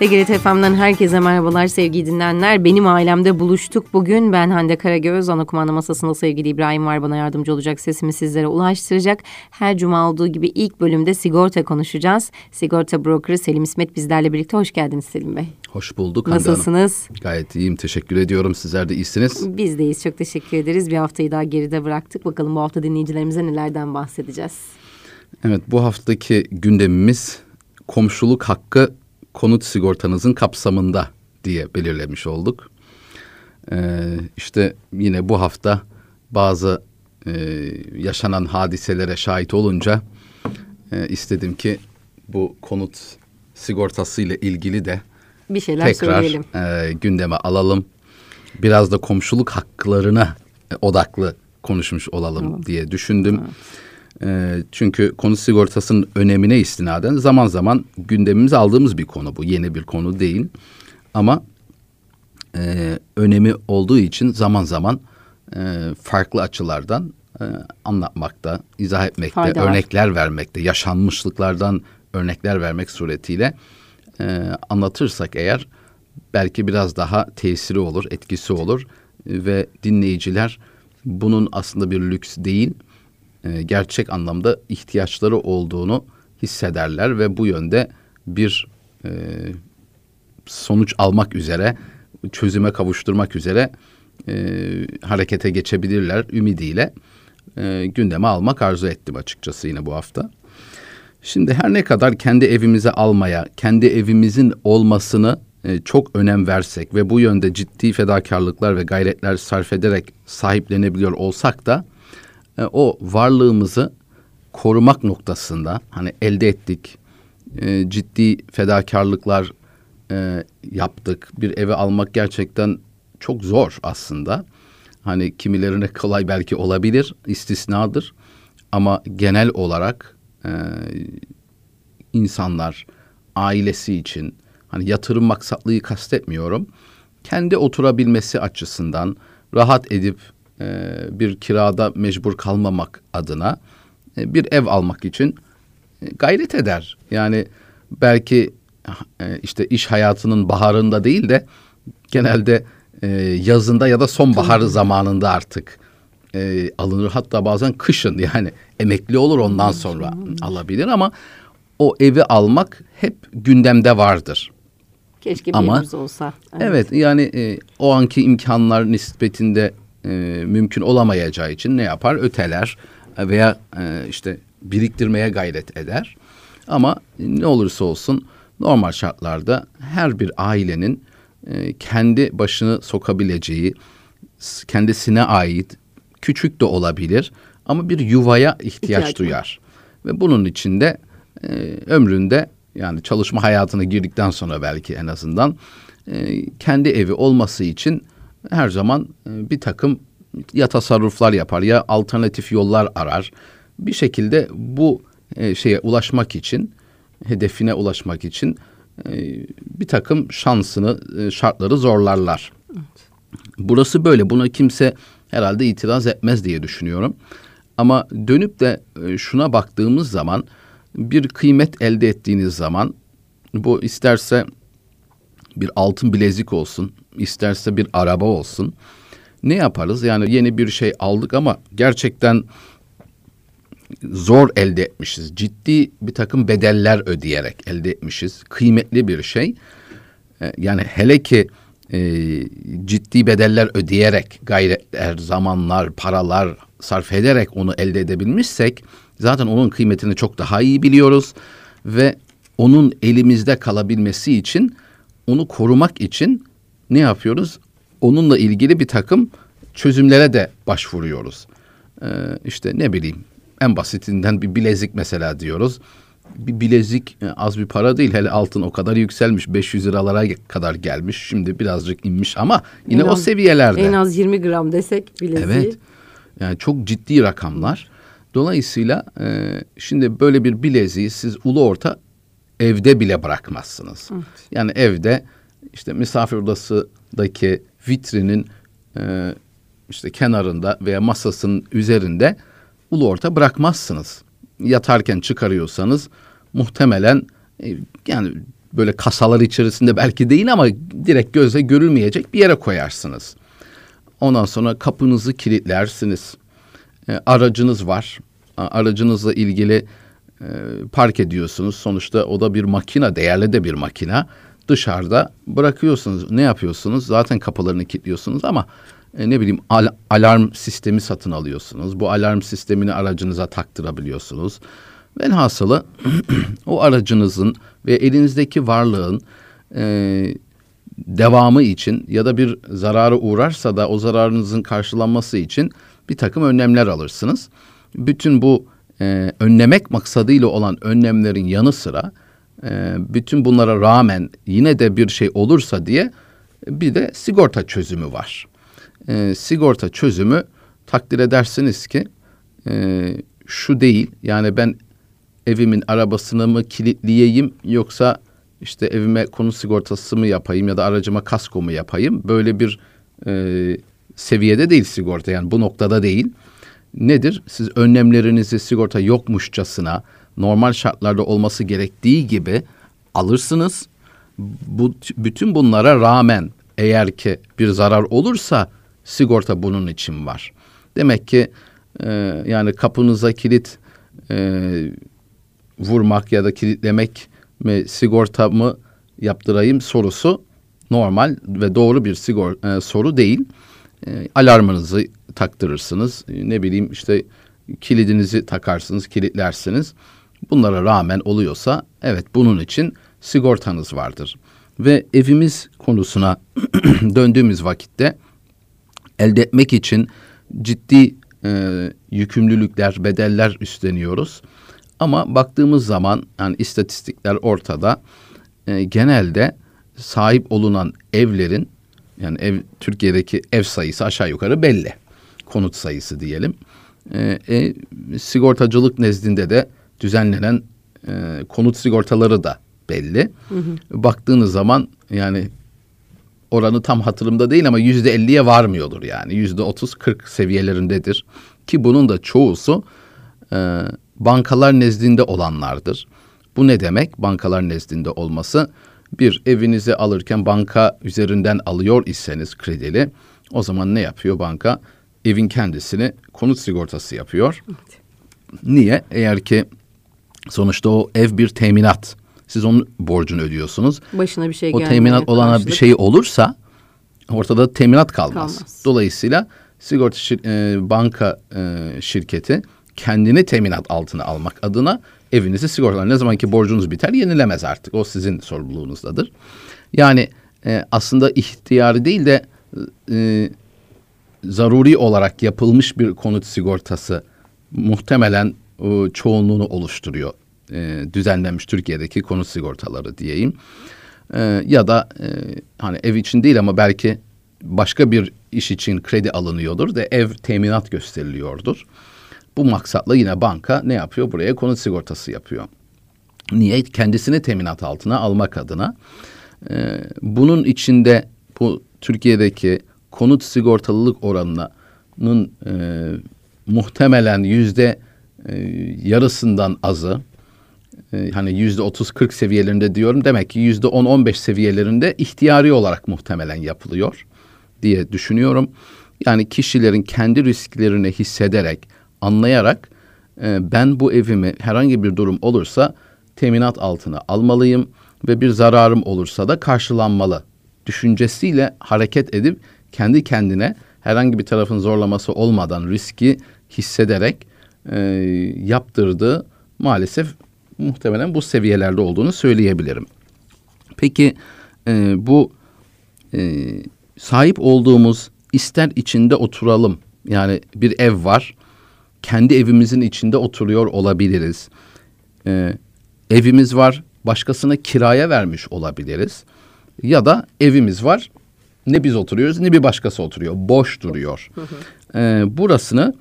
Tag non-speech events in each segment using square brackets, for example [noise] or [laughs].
TGRT FM'den herkese merhabalar sevgili dinleyenler. Benim ailemde buluştuk bugün. Ben Hande Karagöz. Ana kumanda masasında sevgili İbrahim var. Bana yardımcı olacak sesimi sizlere ulaştıracak. Her cuma olduğu gibi ilk bölümde sigorta konuşacağız. Sigorta brokeri Selim İsmet bizlerle birlikte. Hoş geldiniz Selim Bey. Hoş bulduk Hande Nasılsınız? Hanım. Gayet iyiyim. Teşekkür ediyorum. Sizler de iyisiniz. Biz deyiz. Çok teşekkür ederiz. Bir haftayı daha geride bıraktık. Bakalım bu hafta dinleyicilerimize nelerden bahsedeceğiz. Evet bu haftaki gündemimiz komşuluk hakkı konut sigortanızın kapsamında diye belirlemiş olduk. Ee, işte yine bu hafta bazı e, yaşanan hadiselere şahit olunca e, istedim ki bu konut sigortası ile ilgili de bir şeyler tekrar söyleyelim. E, gündeme alalım. Biraz da komşuluk haklarına odaklı konuşmuş olalım evet. diye düşündüm. Evet. E, çünkü konu sigortasının önemine istinaden zaman zaman gündemimize aldığımız bir konu bu. Yeni bir konu değil. Ama e, önemi olduğu için zaman zaman e, farklı açılardan e, anlatmakta, izah etmekte, Fayda örnekler var. vermekte, yaşanmışlıklardan örnekler vermek suretiyle e, anlatırsak eğer belki biraz daha tesiri olur, etkisi olur ve dinleyiciler bunun aslında bir lüks değil, e, gerçek anlamda ihtiyaçları olduğunu hissederler ve bu yönde bir e, sonuç almak üzere, çözüme kavuşturmak üzere e, harekete geçebilirler ümidiyle e, gündeme almak arzu ettim açıkçası yine bu hafta. Şimdi her ne kadar kendi evimize almaya, kendi evimizin olmasını e, çok önem versek ve bu yönde ciddi fedakarlıklar ve gayretler sarf ederek sahiplenebiliyor olsak da e, o varlığımızı korumak noktasında hani elde ettik, e, ciddi fedakarlıklar e, yaptık. Bir eve almak gerçekten çok zor aslında. Hani kimilerine [laughs] kolay belki olabilir, istisnadır. Ama genel olarak e, insanlar ailesi için hani yatırım maksatlıyı kastetmiyorum. Kendi oturabilmesi açısından rahat edip bir kirada mecbur kalmamak adına e, bir ev almak için e, gayret eder. Yani belki e, işte iş hayatının baharında değil de genelde e, yazında ya da sonbahar zamanında artık e, alınır. Hatta bazen kışın yani emekli olur ondan sonra alabilir ama o evi almak hep gündemde vardır. Keşke bir Ama, olsa. Evet, evet yani e, o anki imkanlar nispetinde e, mümkün olamayacağı için ne yapar? Öteler veya e, işte biriktirmeye gayret eder. Ama ne olursa olsun normal şartlarda her bir ailenin e, kendi başını sokabileceği, kendisine ait küçük de olabilir ama bir yuvaya ihtiyaç İhtiyacım. duyar. Ve bunun içinde e, ömründe yani çalışma hayatına girdikten sonra belki en azından e, kendi evi olması için her zaman e, bir takım ya tasarruflar yapar ya alternatif yollar arar. Bir şekilde bu e, şeye ulaşmak için, hedefine ulaşmak için e, bir takım şansını, şartları zorlarlar. Evet. Burası böyle. Buna kimse herhalde itiraz etmez diye düşünüyorum. Ama dönüp de şuna baktığımız zaman bir kıymet elde ettiğiniz zaman bu isterse bir altın bilezik olsun, isterse bir araba olsun. Ne yaparız? Yani yeni bir şey aldık ama gerçekten zor elde etmişiz. Ciddi bir takım bedeller ödeyerek elde etmişiz. Kıymetli bir şey. Ee, yani hele ki e, ciddi bedeller ödeyerek gayretler, zamanlar, paralar sarf ederek onu elde edebilmişsek zaten onun kıymetini çok daha iyi biliyoruz ve onun elimizde kalabilmesi için onu korumak için ne yapıyoruz? Onunla ilgili bir takım çözümlere de başvuruyoruz. Ee, işte ne bileyim en basitinden bir bilezik mesela diyoruz. Bir bilezik e, az bir para değil. Hele altın o kadar yükselmiş. 500 liralara kadar gelmiş. Şimdi birazcık inmiş ama yine en o az, seviyelerde. En az 20 gram desek bileziği. Evet. Yani çok ciddi rakamlar. Dolayısıyla e, şimdi böyle bir bileziği siz ulu orta evde bile bırakmazsınız. Evet. Yani evde işte misafir odasındaki vitrinin e, işte kenarında veya masasının üzerinde ulu orta bırakmazsınız. Yatarken çıkarıyorsanız muhtemelen e, yani böyle kasalar içerisinde belki değil ama direkt gözle görülmeyecek bir yere koyarsınız. Ondan sonra kapınızı kilitlersiniz. E, aracınız var. Aracınızla ilgili e, park ediyorsunuz. Sonuçta o da bir makina, değerli de bir makina. Dışarıda bırakıyorsunuz. Ne yapıyorsunuz? Zaten kapılarını kilitliyorsunuz ama e, ne bileyim al, alarm sistemi satın alıyorsunuz. Bu alarm sistemini aracınıza taktırabiliyorsunuz. Velhasılı [clears throat] o aracınızın ve elinizdeki varlığın e, devamı için ya da bir zarara uğrarsa da o zararınızın karşılanması için bir takım önlemler alırsınız. Bütün bu e, önlemek maksadıyla olan önlemlerin yanı sıra e, bütün bunlara rağmen yine de bir şey olursa diye bir de sigorta çözümü var. E, sigorta çözümü takdir edersiniz ki e, şu değil yani ben evimin arabasını mı kilitleyeyim yoksa işte evime konu sigortası mı yapayım ya da aracıma kasko mu yapayım böyle bir e, seviyede değil sigorta yani bu noktada değil. Nedir? Siz önlemlerinizi sigorta yokmuşçasına normal şartlarda olması gerektiği gibi alırsınız. Bu bütün bunlara rağmen eğer ki bir zarar olursa sigorta bunun için var. Demek ki e, yani kapınıza kilit e, vurmak ya da kilitlemek mi sigorta mı yaptırayım sorusu normal ve doğru bir sigor e, soru değil. E, alarmınızı taktırırsınız. E, ne bileyim işte kilidinizi takarsınız, kilitlersiniz. Bunlara rağmen oluyorsa evet bunun için sigortanız vardır. Ve evimiz konusuna [clears throat] döndüğümüz vakitte elde etmek için ciddi e, yükümlülükler, bedeller üstleniyoruz. Ama baktığımız zaman yani istatistikler ortada. E, genelde sahip olunan evlerin yani ev Türkiye'deki ev sayısı aşağı yukarı belli. Konut sayısı diyelim. E, e, sigortacılık nezdinde de düzenlenen e, konut sigortaları da belli. Hı hı. Baktığınız zaman yani oranı tam hatırımda değil ama yüzde elliye varmıyordur yani. Yüzde otuz kırk seviyelerindedir. Ki bunun da çoğusu e, bankalar nezdinde olanlardır. Bu ne demek? Bankalar nezdinde olması. Bir evinizi alırken banka üzerinden alıyor iseniz kredili o zaman ne yapıyor banka? Evin kendisini konut sigortası yapıyor. Evet. Niye? Eğer ki sonuçta o ev bir teminat. Siz onun borcunu ödüyorsunuz. Başına bir şey O teminat olana karşılık. bir şey olursa ortada teminat kalmaz. kalmaz. Dolayısıyla sigorta şir, e, banka e, şirketi kendini teminat altına almak adına evinizi sigortalar. Ne zaman ki borcunuz biter yenilemez artık. O sizin sorumluluğunuzdadır. Yani e, aslında ihtiyarı değil de e, zaruri olarak yapılmış bir konut sigortası muhtemelen e, çoğunluğunu oluşturuyor. E, düzenlenmiş Türkiye'deki konut sigortaları diyeyim. E, ya da e, hani ev için değil ama belki başka bir iş için kredi alınıyordur da ev teminat gösteriliyordur. Bu maksatla yine banka ne yapıyor? Buraya konut sigortası yapıyor. Niye? Kendisini teminat altına almak adına. Ee, bunun içinde bu Türkiye'deki konut sigortalılık oranının e, muhtemelen yüzde e, yarısından azı e, hani yüzde otuz kırk seviyelerinde diyorum demek ki yüzde on on beş seviyelerinde ihtiyari olarak muhtemelen yapılıyor diye düşünüyorum. Yani kişilerin kendi risklerini hissederek anlayarak e, ben bu evimi herhangi bir durum olursa teminat altına almalıyım ve bir zararım olursa da karşılanmalı düşüncesiyle hareket edip kendi kendine herhangi bir tarafın zorlaması olmadan riski hissederek e, yaptırdığı maalesef muhtemelen bu seviyelerde olduğunu söyleyebilirim. Peki e, bu e, sahip olduğumuz ister içinde oturalım yani bir ev var kendi evimizin içinde oturuyor olabiliriz. Ee, evimiz var, başkasına kiraya vermiş olabiliriz. Ya da evimiz var, ne biz oturuyoruz ne bir başkası oturuyor, boş duruyor. Ee, burasını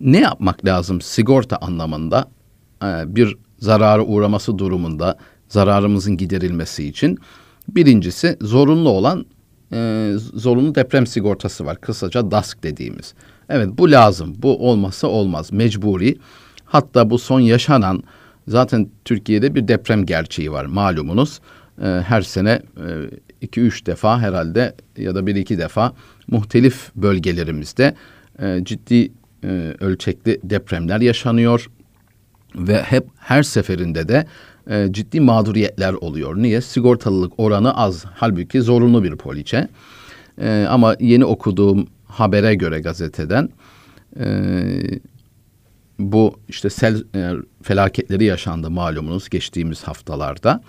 ne yapmak lazım sigorta anlamında ee, bir zararı uğraması durumunda zararımızın giderilmesi için? Birincisi zorunlu olan e, zorunlu deprem sigortası var. Kısaca DASK dediğimiz. Evet bu lazım. Bu olmazsa olmaz. Mecburi. Hatta bu son yaşanan zaten Türkiye'de bir deprem gerçeği var malumunuz. E, her sene e, iki üç defa herhalde ya da bir iki defa muhtelif bölgelerimizde e, ciddi e, ölçekli depremler yaşanıyor ve hep her seferinde de e, ciddi mağduriyetler oluyor. Niye? Sigortalılık oranı az. Halbuki zorunlu bir poliçe. E, ama yeni okuduğum habere göre gazeteden e, bu işte sel e, felaketleri yaşandı malumunuz geçtiğimiz haftalarda.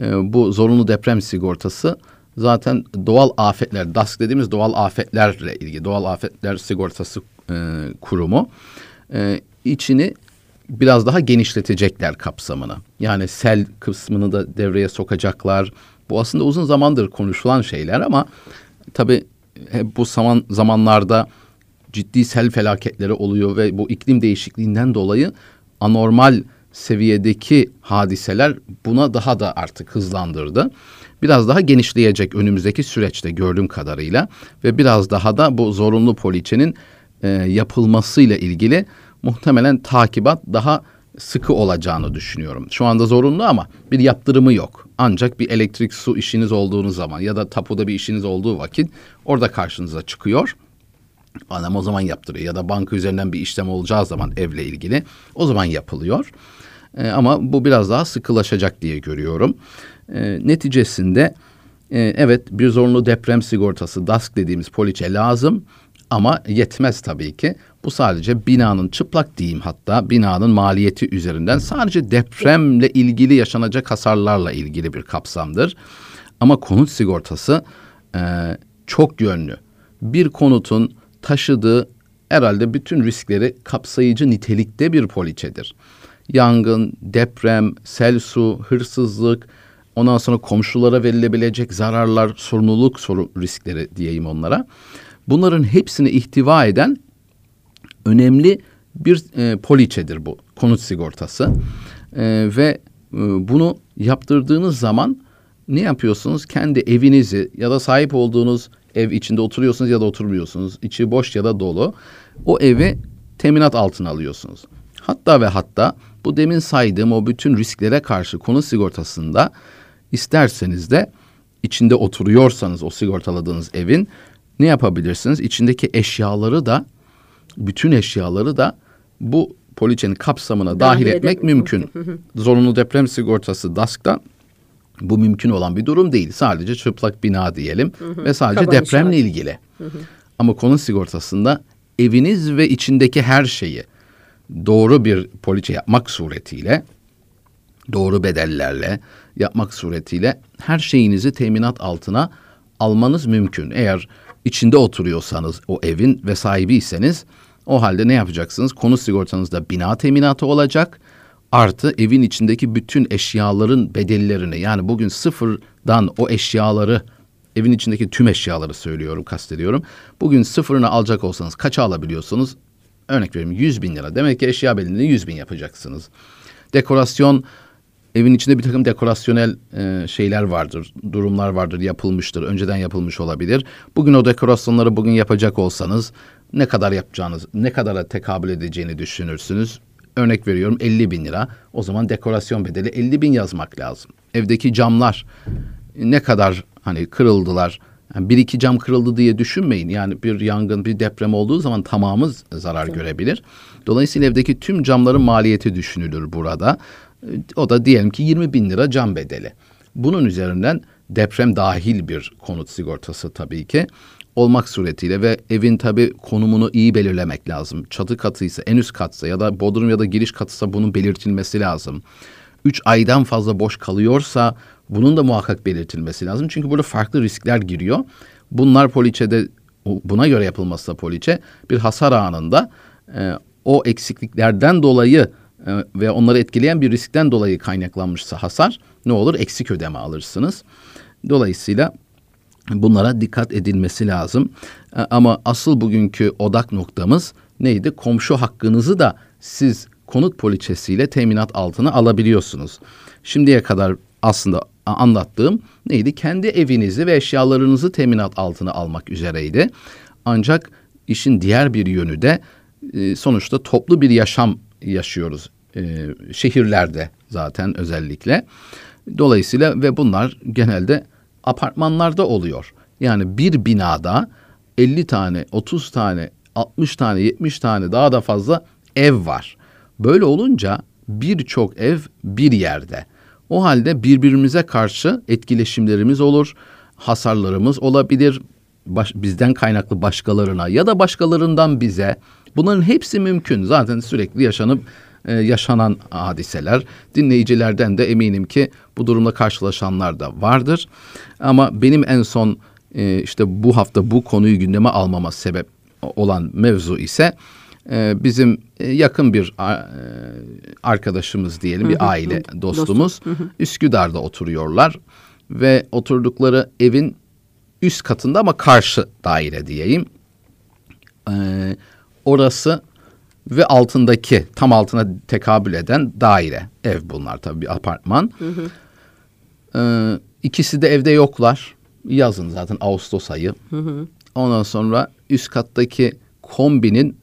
E, bu zorunlu deprem sigortası zaten doğal afetler, DASK dediğimiz doğal afetlerle ilgili doğal afetler sigortası e, kurumu e, içini biraz daha genişletecekler kapsamını. Yani sel kısmını da devreye sokacaklar. Bu aslında uzun zamandır konuşulan şeyler ama tabii hep bu zaman zamanlarda ciddi sel felaketleri oluyor ve bu iklim değişikliğinden dolayı anormal seviyedeki hadiseler buna daha da artık hızlandırdı. Biraz daha genişleyecek önümüzdeki süreçte gördüğüm kadarıyla ve biraz daha da bu zorunlu poliçenin e, yapılmasıyla ilgili muhtemelen takibat daha sıkı olacağını düşünüyorum. Şu anda zorunlu ama bir yaptırımı yok. Ancak bir elektrik su işiniz olduğunuz zaman ya da tapuda bir işiniz olduğu vakit orada karşınıza çıkıyor. Adam o zaman yaptırıyor ya da banka üzerinden bir işlem olacağı zaman evle ilgili o zaman yapılıyor. E, ama bu biraz daha sıkılaşacak diye görüyorum. E, neticesinde e, evet bir zorunlu deprem sigortası DASK dediğimiz poliçe lazım ama yetmez tabii ki. Bu sadece binanın çıplak diyeyim hatta binanın maliyeti üzerinden sadece depremle ilgili yaşanacak hasarlarla ilgili bir kapsamdır. Ama konut sigortası e, çok yönlü. Bir konutun taşıdığı herhalde bütün riskleri kapsayıcı nitelikte bir poliçedir. Yangın, deprem, sel su, hırsızlık, ondan sonra komşulara verilebilecek zararlar, sorumluluk soru riskleri diyeyim onlara. Bunların hepsini ihtiva eden önemli bir e, poliçedir bu konut sigortası. E, ve e, bunu yaptırdığınız zaman ne yapıyorsunuz? Kendi evinizi ya da sahip olduğunuz ev içinde oturuyorsunuz ya da oturmuyorsunuz. İçi boş ya da dolu. O evi teminat altına alıyorsunuz. Hatta ve hatta bu demin saydığım o bütün risklere karşı konut sigortasında isterseniz de içinde oturuyorsanız o sigortaladığınız evin ne yapabilirsiniz? İçindeki eşyaları da bütün eşyaları da bu poliçenin kapsamına dahil, dahil etmek mümkün. Zorunlu deprem sigortası DASK'ta bu mümkün olan bir durum değil. Sadece çıplak bina diyelim ve sadece Kaban depremle ilgili. Ama konut sigortasında eviniz ve içindeki her şeyi doğru bir poliçe yapmak suretiyle doğru bedellerle yapmak suretiyle her şeyinizi teminat altına almanız mümkün. Eğer içinde oturuyorsanız o evin ve sahibiyseniz o halde ne yapacaksınız? Konut sigortanızda bina teminatı olacak. Artı evin içindeki bütün eşyaların bedellerini yani bugün sıfırdan o eşyaları evin içindeki tüm eşyaları söylüyorum kastediyorum. Bugün sıfırını alacak olsanız kaça alabiliyorsunuz? Örnek vereyim 100 bin lira. Demek ki eşya bedelini 100 bin yapacaksınız. Dekorasyon evin içinde bir takım dekorasyonel e, şeyler vardır, durumlar vardır, yapılmıştır, önceden yapılmış olabilir. Bugün o dekorasyonları bugün yapacak olsanız ne kadar yapacağınız, ne kadara tekabül edeceğini düşünürsünüz. Örnek veriyorum 50 bin lira. O zaman dekorasyon bedeli 50 bin yazmak lazım. Evdeki camlar ne kadar hani kırıldılar, yani bir iki cam kırıldı diye düşünmeyin. Yani bir yangın, bir deprem olduğu zaman tamamı zarar evet. görebilir. Dolayısıyla evdeki tüm camların maliyeti düşünülür burada. O da diyelim ki 20 bin lira cam bedeli. Bunun üzerinden deprem dahil bir konut sigortası tabii ki olmak suretiyle ve evin tabii konumunu iyi belirlemek lazım. Çatı katıysa, en üst katsa ya da bodrum ya da giriş katısa bunun belirtilmesi lazım. Üç aydan fazla boş kalıyorsa bunun da muhakkak belirtilmesi lazım. Çünkü burada farklı riskler giriyor. Bunlar poliçede buna göre yapılmazsa poliçe bir hasar anında e, o eksikliklerden dolayı e, ve onları etkileyen bir riskten dolayı kaynaklanmışsa hasar ne olur? Eksik ödeme alırsınız. Dolayısıyla bunlara dikkat edilmesi lazım. E, ama asıl bugünkü odak noktamız neydi? Komşu hakkınızı da siz konut poliçesiyle teminat altına alabiliyorsunuz. Şimdiye kadar aslında anlattığım neydi? Kendi evinizi ve eşyalarınızı teminat altına almak üzereydi. Ancak işin diğer bir yönü de e, sonuçta toplu bir yaşam yaşıyoruz e, şehirlerde zaten özellikle. Dolayısıyla ve bunlar genelde apartmanlarda oluyor. Yani bir binada 50 tane, 30 tane, 60 tane, 70 tane daha da fazla ev var. Böyle olunca birçok ev bir yerde. O halde birbirimize karşı etkileşimlerimiz olur, hasarlarımız olabilir, baş, bizden kaynaklı başkalarına ya da başkalarından bize. Bunların hepsi mümkün. Zaten sürekli yaşanıp e, yaşanan hadiseler. Dinleyicilerden de eminim ki bu durumla karşılaşanlar da vardır. Ama benim en son e, işte bu hafta bu konuyu gündeme almama sebep olan mevzu ise e, bizim e, yakın bir e, arkadaşımız diyelim, bir aile dostumuz Üsküdar'da oturuyorlar ve oturdukları evin üst katında ama karşı daire diyeyim. Ee, orası ve altındaki tam altına tekabül eden daire. Ev bunlar tabii bir apartman. Hı hı. Ee, ikisi de evde yoklar. Yazın zaten Ağustos ayı. Hı hı. Ondan sonra üst kattaki kombinin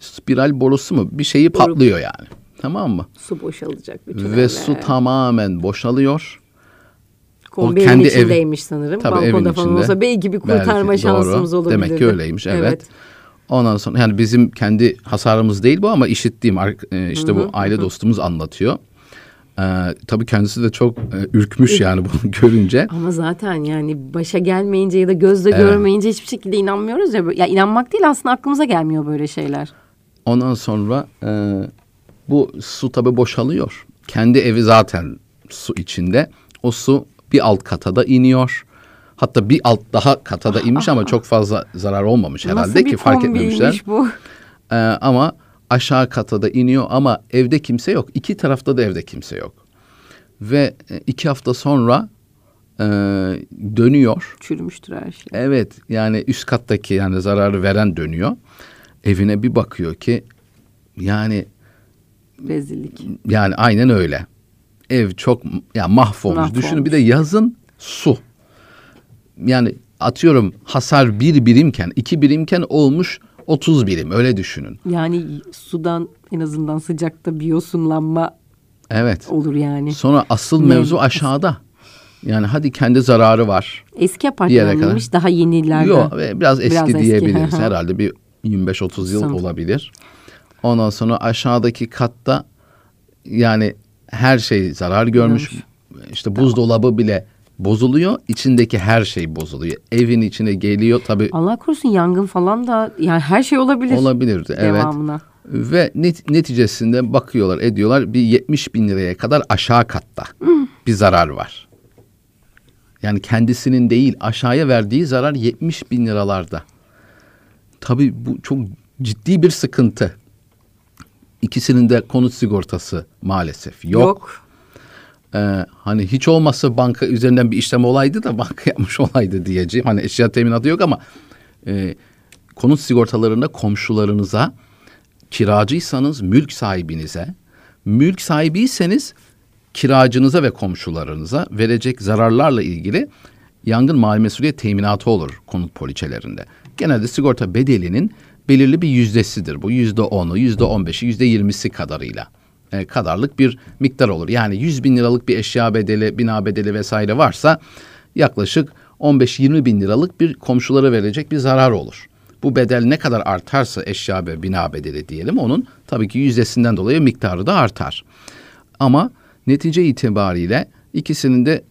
spiral borusu mu bir şeyi Boru. patlıyor yani. Tamam mı? Su boşalacak bütün Ve evler. su tamamen boşalıyor. Kombinin o kendi içindeymiş ev, sanırım. Tabii Balkonda evin falan içinde. olsa belki bir kurtarma belki, şansımız doğru. olabilirdi. Demek ki öyleymiş evet. evet. Ondan sonra yani bizim kendi hasarımız değil bu ama işittiğim e, işte bu aile dostumuz anlatıyor. Ee, tabii kendisi de çok e, ürkmüş yani bunu [laughs] görünce. Ama zaten yani başa gelmeyince ya da gözle evet. görmeyince hiçbir şekilde inanmıyoruz ya. Ya inanmak değil aslında aklımıza gelmiyor böyle şeyler. Ondan sonra e, bu su tabii boşalıyor. Kendi evi zaten su içinde. O su bir alt kata da iniyor. Hatta bir alt daha kata da inmiş ama çok fazla zarar olmamış herhalde Nasıl ki fark etmemişler. bu? Ee, ama aşağı kata da iniyor ama evde kimse yok. İki tarafta da evde kimse yok. Ve e, iki hafta sonra e, dönüyor. Çürümüştür her şey. Evet yani üst kattaki yani zararı veren dönüyor. Evine bir bakıyor ki yani rezillik. Yani aynen öyle. Ev çok ya mahvolmuş. mahvolmuş. Düşünün bir de yazın su yani atıyorum hasar bir birimken iki birimken olmuş 30 birim öyle düşünün. Yani sudan en azından sıcakta biyosunlanma evet. olur yani. Sonra asıl ne? mevzu aşağıda. Yani hadi kendi zararı var. Eski apartmanıymış daha yenilerden. Yok biraz eski biraz diyebiliriz eski. herhalde bir 25-30 yıl Sanırım. olabilir. Ondan sonra aşağıdaki katta yani her şey zarar görmüş. görmüş. İşte buzdolabı bile bozuluyor. İçindeki her şey bozuluyor. Evin içine geliyor tabii. Allah korusun yangın falan da yani her şey olabilir. Olabilirdi evet. Devamına. Ve net, neticesinde bakıyorlar ediyorlar bir 70 bin liraya kadar aşağı katta hmm. bir zarar var. Yani kendisinin değil aşağıya verdiği zarar 70 bin liralarda. Tabii bu çok ciddi bir sıkıntı. İkisinin de konut sigortası maalesef yok. Yok e, hani hiç olmazsa banka üzerinden bir işlem olaydı da banka [laughs] yapmış olaydı diyeceğim. Hani eşya teminatı yok ama e, konut sigortalarında komşularınıza kiracıysanız mülk sahibinize, mülk sahibiyseniz kiracınıza ve komşularınıza verecek zararlarla ilgili yangın mali mesuliyet teminatı olur konut poliçelerinde. Genelde sigorta bedelinin belirli bir yüzdesidir. Bu yüzde onu, yüzde on beşi, yüzde yirmisi kadarıyla kadarlık bir miktar olur. Yani 100 bin liralık bir eşya bedeli, bina bedeli vesaire varsa yaklaşık 15-20 bin liralık bir komşulara verecek bir zarar olur. Bu bedel ne kadar artarsa eşya ve bina bedeli diyelim onun tabii ki yüzdesinden dolayı miktarı da artar. Ama netice itibariyle ikisinin de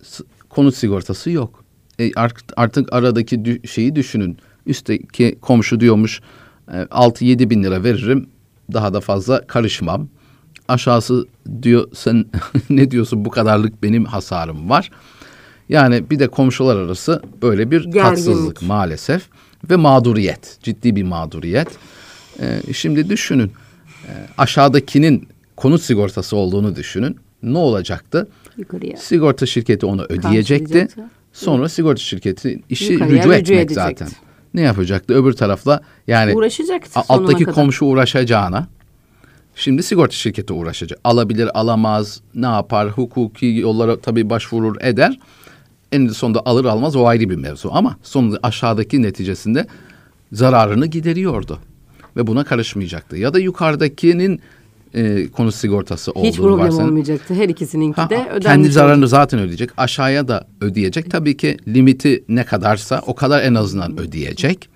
konut sigortası yok. E artık aradaki şeyi düşünün. Üstteki komşu diyormuş 6-7 e, bin lira veririm daha da fazla karışmam aşağısı diyor sen [laughs] ne diyorsun bu kadarlık benim hasarım var. Yani bir de komşular arası böyle bir Gerginlik. tatsızlık maalesef ve mağduriyet ciddi bir mağduriyet. Ee, şimdi düşünün e, aşağıdakinin konut sigortası olduğunu düşünün ne olacaktı? Yukarıya. Sigorta şirketi onu ödeyecekti. Sonra sigorta şirketi işi Yukarıya rücu etmek edecekti. zaten. Ne yapacaktı? Öbür tarafla yani uğraşacaktı alttaki komşu uğraşacağına Şimdi sigorta şirketi uğraşacak. Alabilir, alamaz, ne yapar, hukuki yollara tabii başvurur, eder. En sonunda alır almaz o ayrı bir mevzu. Ama sonunda aşağıdaki neticesinde zararını gideriyordu. Ve buna karışmayacaktı. Ya da yukarıdakinin e, konut sigortası olduğunu Hiç problem varsayın. olmayacaktı. Her ikisininki Ha, de ödenmiş kendi zararını zaten ödeyecek. Aşağıya da ödeyecek. Tabii ki limiti ne kadarsa o kadar en azından ödeyecek.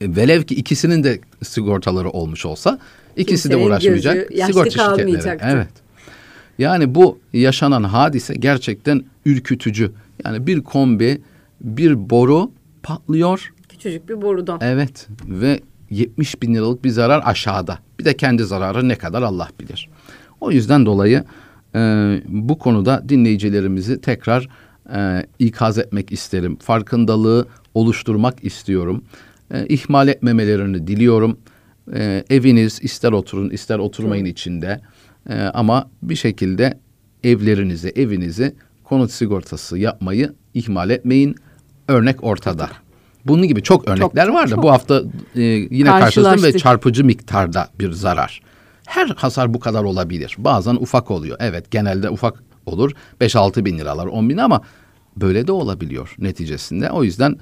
E, Velev ki ikisinin de sigortaları olmuş olsa ikisi de uğraşmayacak. gözü Sigorta şirketleri. Evet. Yani bu yaşanan hadise gerçekten ürkütücü. Yani bir kombi, bir boru patlıyor. Küçücük bir borudan. Evet ve 70 bin liralık bir zarar aşağıda. Bir de kendi zararı ne kadar Allah bilir. O yüzden dolayı e, bu konuda dinleyicilerimizi tekrar e, ikaz etmek isterim. Farkındalığı oluşturmak istiyorum. E, ihmal etmemelerini diliyorum. E, eviniz ister oturun ister oturmayın içinde. E, ama bir şekilde evlerinizi, evinizi konut sigortası yapmayı ihmal etmeyin. Örnek ortada. Bunun gibi çok örnekler var da bu hafta e, yine karşılaştım ve çarpıcı miktarda bir zarar. Her hasar bu kadar olabilir. Bazen ufak oluyor. Evet genelde ufak olur. 5-6 bin liralar 10 bin ama böyle de olabiliyor neticesinde. O yüzden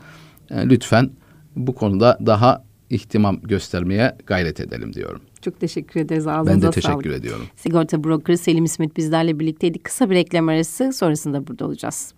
e, lütfen bu konuda daha ihtimam göstermeye gayret edelim diyorum. Çok teşekkür ederiz. Ağzınıza Ben de sağlık. teşekkür ediyorum. Sigorta brokeri Selim İsmet bizlerle birlikteydi. Kısa bir reklam arası sonrasında burada olacağız.